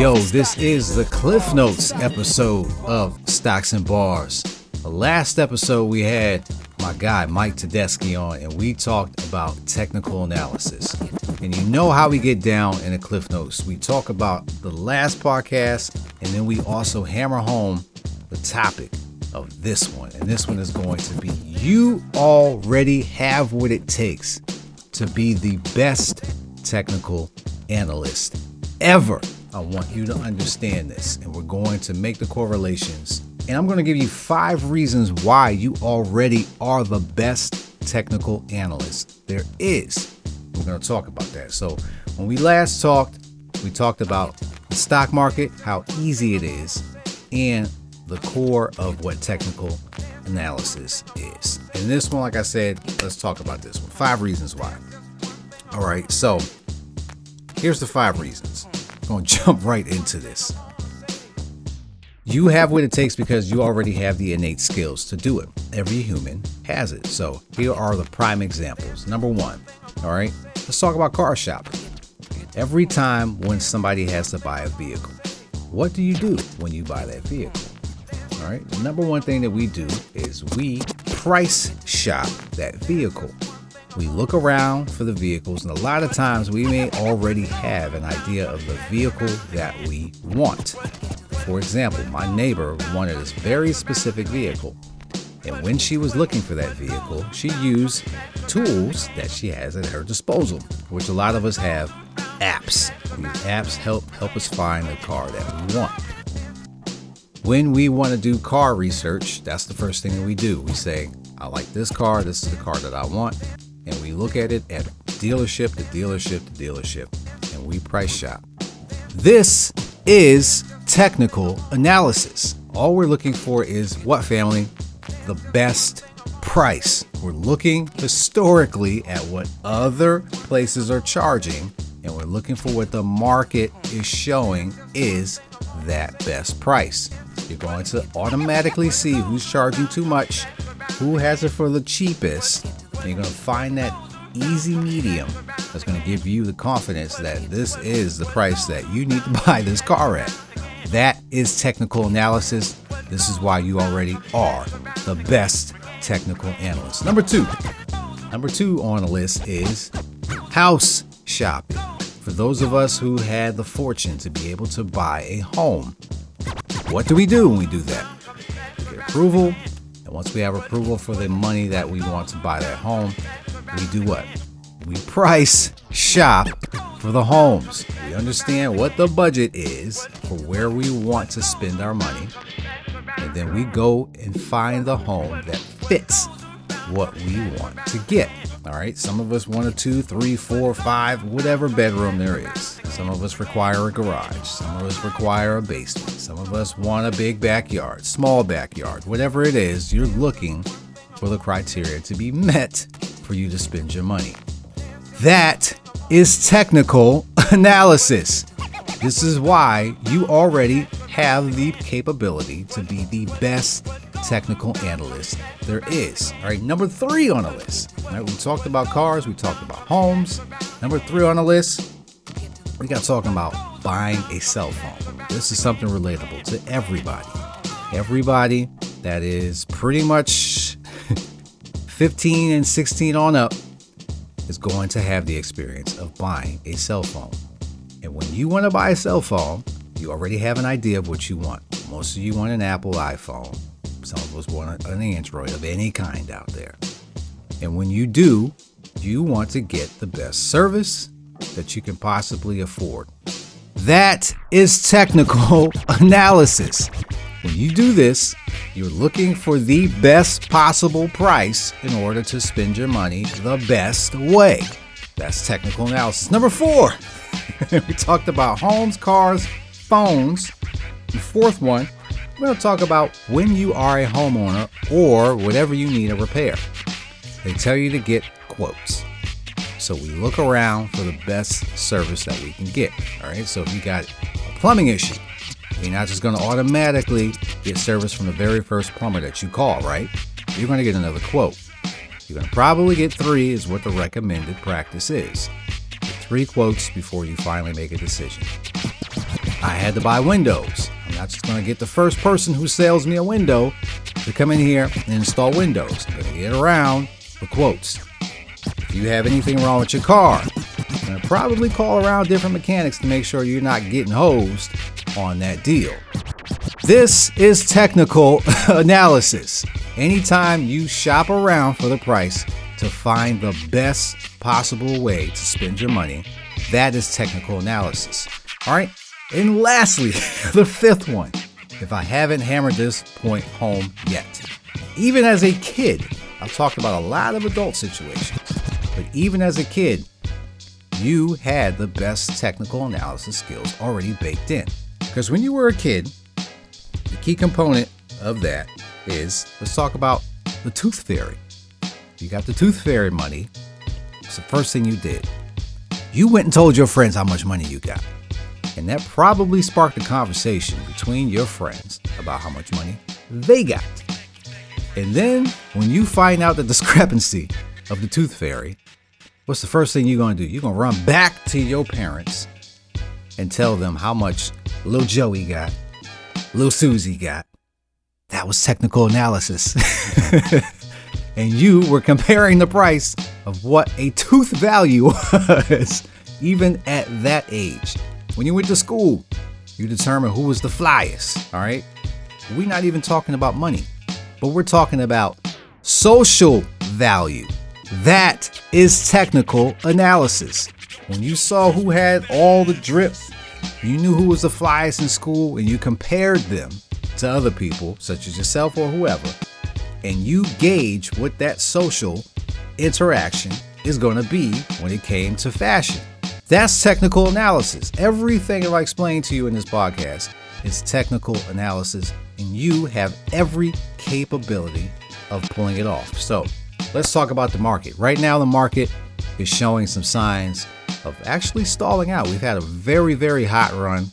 Yo, this is the Cliff Notes episode of Stocks and Bars. The last episode we had my guy Mike Tedeschi on, and we talked about technical analysis. And you know how we get down in the Cliff Notes. We talk about the last podcast, and then we also hammer home the topic of this one. And this one is going to be you already have what it takes to be the best technical analyst ever. I want you to understand this, and we're going to make the correlations. And I'm going to give you five reasons why you already are the best technical analyst there is. We're going to talk about that. So, when we last talked, we talked about the stock market, how easy it is, and the core of what technical analysis is. And this one, like I said, let's talk about this one. Five reasons why. All right, so here's the five reasons. I'm going to jump right into this. You have what it takes because you already have the innate skills to do it. Every human has it. So here are the prime examples. Number one, all right, let's talk about car shopping. Every time when somebody has to buy a vehicle, what do you do when you buy that vehicle? All right, the number one thing that we do is we price shop that vehicle. We look around for the vehicles, and a lot of times we may already have an idea of the vehicle that we want. For example, my neighbor wanted this very specific vehicle. And when she was looking for that vehicle, she used tools that she has at her disposal, which a lot of us have apps. These apps help help us find the car that we want. When we want to do car research, that's the first thing that we do. We say, I like this car, this is the car that I want. And we look at it at dealership to dealership to dealership, and we price shop. This is technical analysis. All we're looking for is what family? The best price. We're looking historically at what other places are charging, and we're looking for what the market is showing is that best price. You're going to automatically see who's charging too much, who has it for the cheapest, and you're going to find that easy medium that's going to give you the confidence that this is the price that you need to buy this car at. That is technical analysis. This is why you already are the best technical analyst. Number two. Number two on the list is house shopping. For those of us who had the fortune to be able to buy a home, what do we do when we do that? We get approval, and once we have approval for the money that we want to buy that home, we do what? We price shop for the homes. We understand what the budget is for where we want to spend our money. And then we go and find the home that fits what we want to get. All right. Some of us want a two, three, four, five, whatever bedroom there is. Some of us require a garage. Some of us require a basement. Some of us want a big backyard, small backyard, whatever it is, you're looking for the criteria to be met for you to spend your money. That is technical analysis. This is why you already have the capability to be the best technical analyst there is. All right, number three on the list. All right, we talked about cars, we talked about homes. Number three on the list, we got talking about buying a cell phone. This is something relatable to everybody. Everybody that is pretty much 15 and 16 on up is going to have the experience of buying a cell phone. And when you want to buy a cell phone, you already have an idea of what you want. Most of you want an Apple iPhone. Some of us want an Android of any kind out there. And when you do, you want to get the best service that you can possibly afford. That is technical analysis. When you do this, you're looking for the best possible price in order to spend your money the best way. That's technical analysis. Number four, we talked about homes, cars, phones. The fourth one, we're going to talk about when you are a homeowner or whatever you need a repair. They tell you to get quotes. So we look around for the best service that we can get. All right. So if you got a plumbing issue, you're not just going to automatically get service from the very first plumber that you call, right? You're going to get another quote. You're going to probably get three, is what the recommended practice is. Get three quotes before you finally make a decision. I had to buy windows. I'm not just going to get the first person who sells me a window to come in here and install windows. I'm going to get around the quotes. If you have anything wrong with your car, I'm going to probably call around different mechanics to make sure you're not getting hosed on that deal. This is technical analysis. Anytime you shop around for the price to find the best possible way to spend your money, that is technical analysis. All right. And lastly, the fifth one, if I haven't hammered this point home yet. Even as a kid, I've talked about a lot of adult situations, but even as a kid, you had the best technical analysis skills already baked in. Because when you were a kid, the key component of that is let's talk about the tooth fairy. You got the tooth fairy money. It's the first thing you did. You went and told your friends how much money you got. And that probably sparked a conversation between your friends about how much money they got. And then when you find out the discrepancy of the tooth fairy, what's the first thing you're to do? You're to run back to your parents and tell them how much little Joey got, little Susie got. That was technical analysis. and you were comparing the price of what a tooth value was, even at that age. When you went to school, you determined who was the flyest, all right? We're not even talking about money, but we're talking about social value. That is technical analysis. When you saw who had all the drip, you knew who was the flyest in school, and you compared them to other people, such as yourself or whoever, and you gauge what that social interaction is going to be when it came to fashion. That's technical analysis. Everything that I explained to you in this podcast is technical analysis, and you have every capability of pulling it off. So, let's talk about the market. Right now, the market is showing some signs of actually stalling out. We've had a very, very hot run.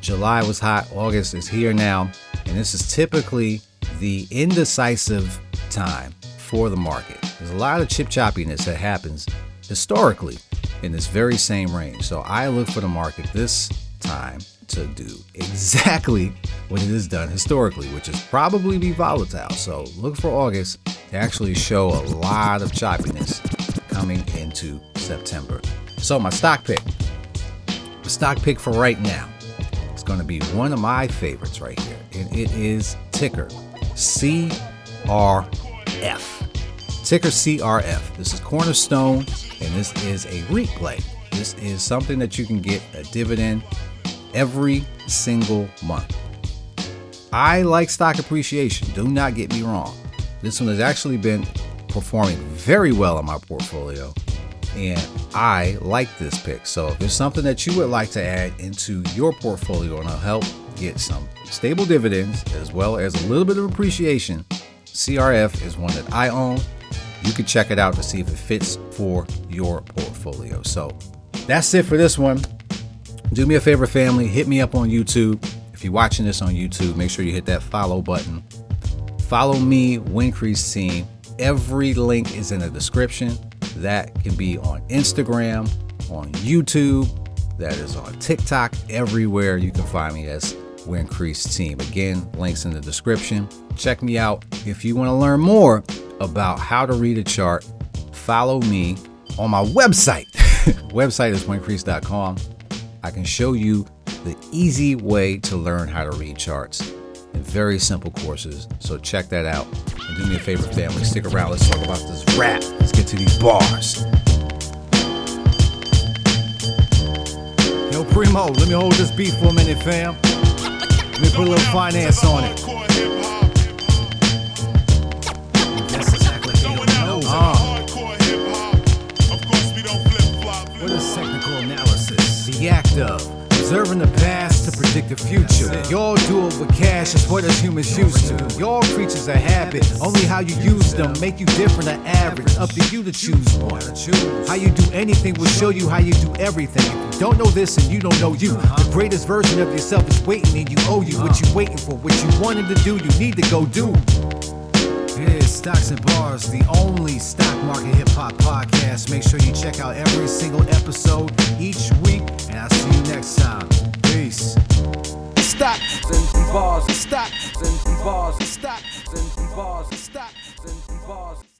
July was hot, August is here now, and this is typically the indecisive time for the market. There's a lot of chip choppiness that happens historically in this very same range. So I look for the market this time to do exactly what it has done historically, which is probably be volatile. So look for August to actually show a lot of choppiness coming into September. So my stock pick, the stock pick for right now, is going to be one of my favorites right here, and it is ticker CRF. Ticker CRF. This is Cornerstone, and this is a replay. This is something that you can get a dividend every single month. I like stock appreciation. Do not get me wrong. This one has actually been performing very well in my portfolio, and I like this pick. So, if there's something that you would like to add into your portfolio and help get some stable dividends as well as a little bit of appreciation, CRF is one that I own. You can check it out to see if it fits for your portfolio. So, that's it for this one. Do me a favor, family, hit me up on YouTube. If you're watching this on YouTube, make sure you hit that follow button. Follow me, Wincrease Team. Every link is in the description. That can be on Instagram, on YouTube, that is on TikTok, everywhere you can find me as Wincrease Team. Again, links in the description. Check me out. If you want to learn more about how to read a chart, follow me on my website. website is wincrease.com. I can show you the easy way to learn how to read charts in very simple courses. So check that out. And do me a favor, family. Stick around. Let's talk about this rap. Let's get to these bars. Yo, Primo, let me hold this beat for a minute, fam. Let me put a little finance on it. Of observing the past to predict the future. Y'all do it with cash, is what us humans used to. Y'all creatures are habit, only how you use them make you different or average. Up to you to choose one. How you do anything will show you how you do everything. If you don't know this and you don't know you, the greatest version of yourself is waiting and you owe you what you waiting for. What you wanted to do, you need to go do. Stocks and Bars, the only stock market hip hop podcast. Make sure you check out every single episode each week, and I'll see you next time. Peace. Stocks and bars, stocks and bars, stocks and bars, stocks and bars.